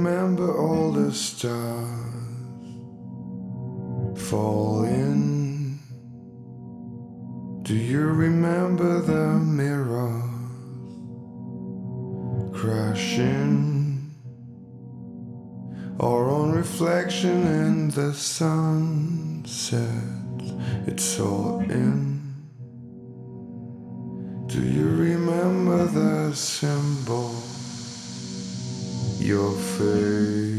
remember all the stars falling? Do you remember the mirrors crashing? Our own reflection in the sunset, it's all in. Do you remember the symbol? Your face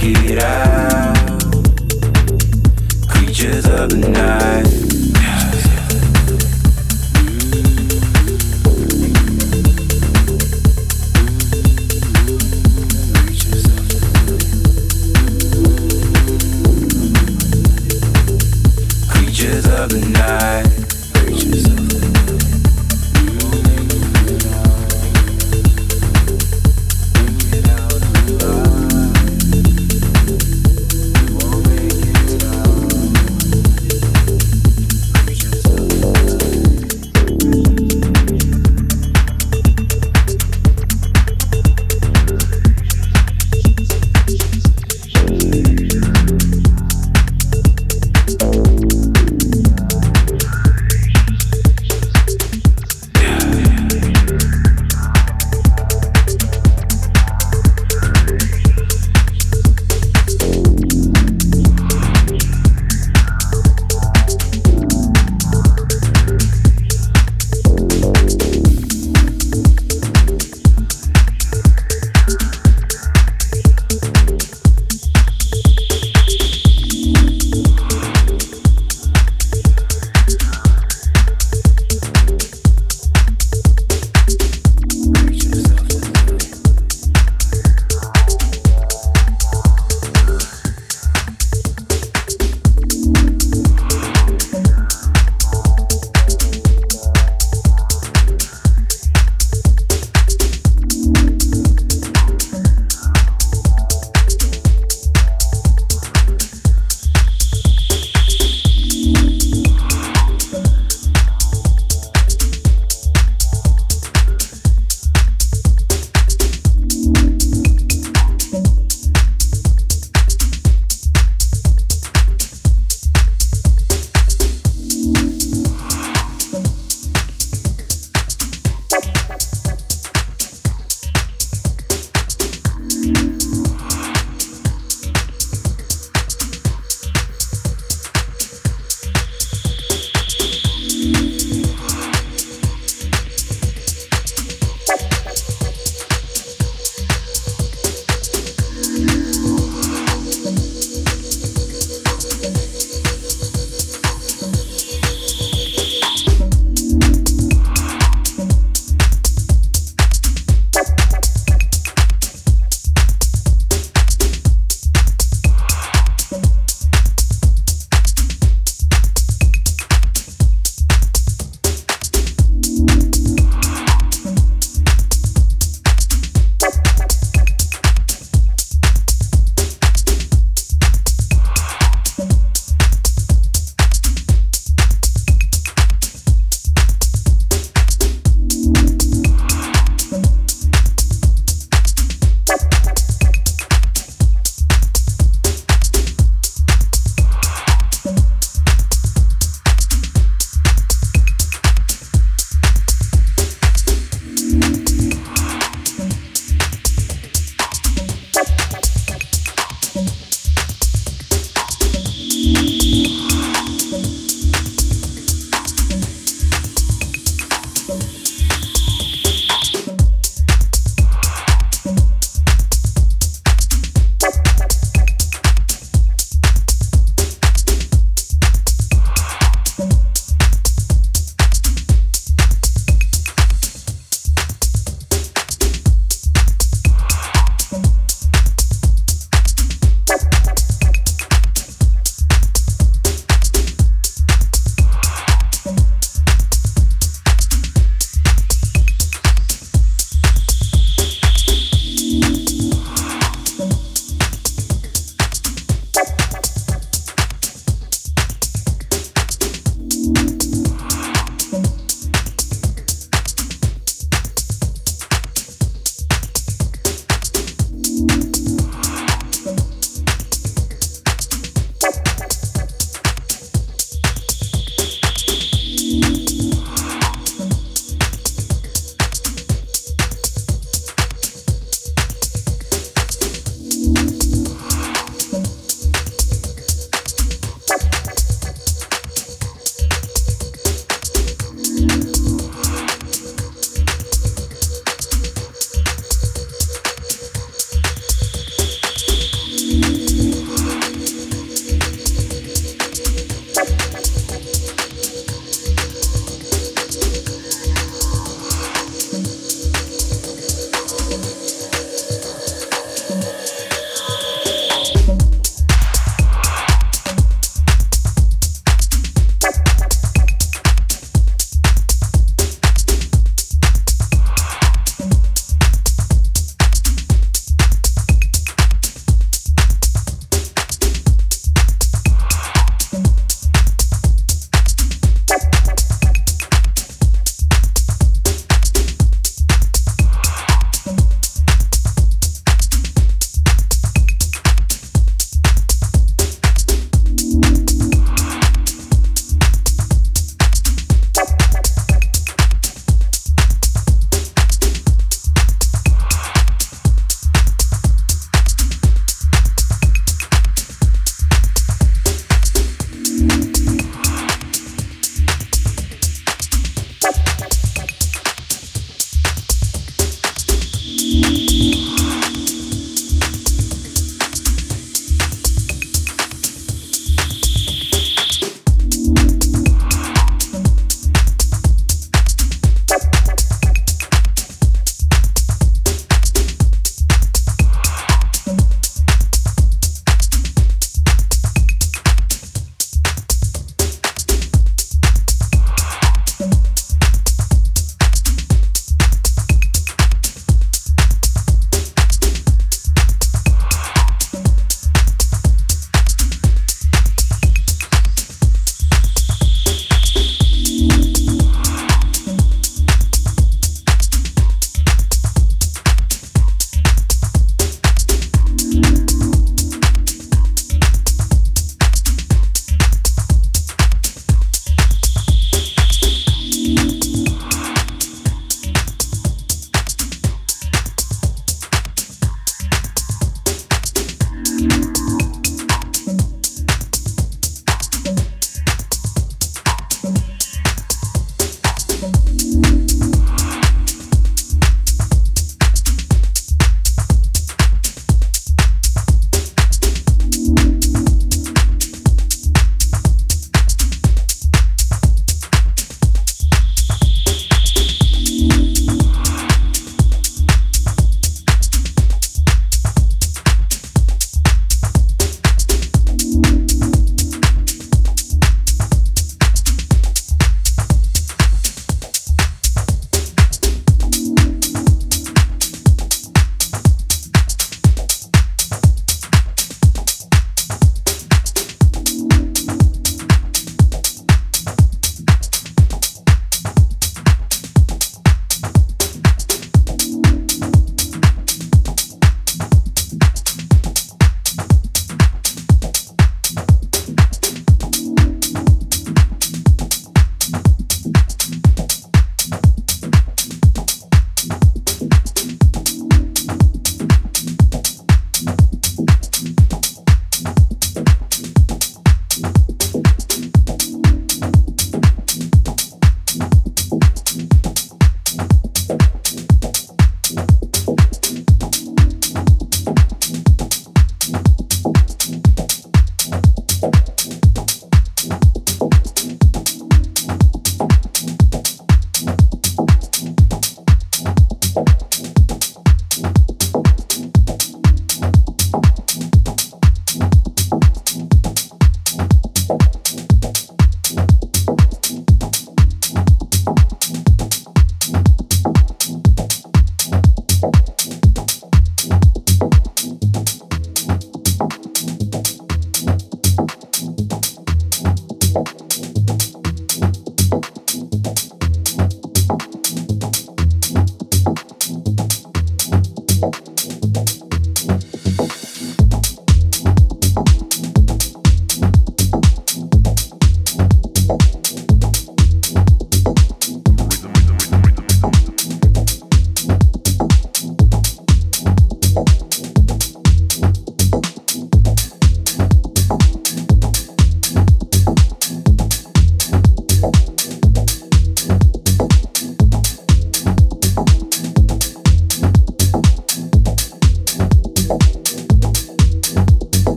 get out. Creatures of the night.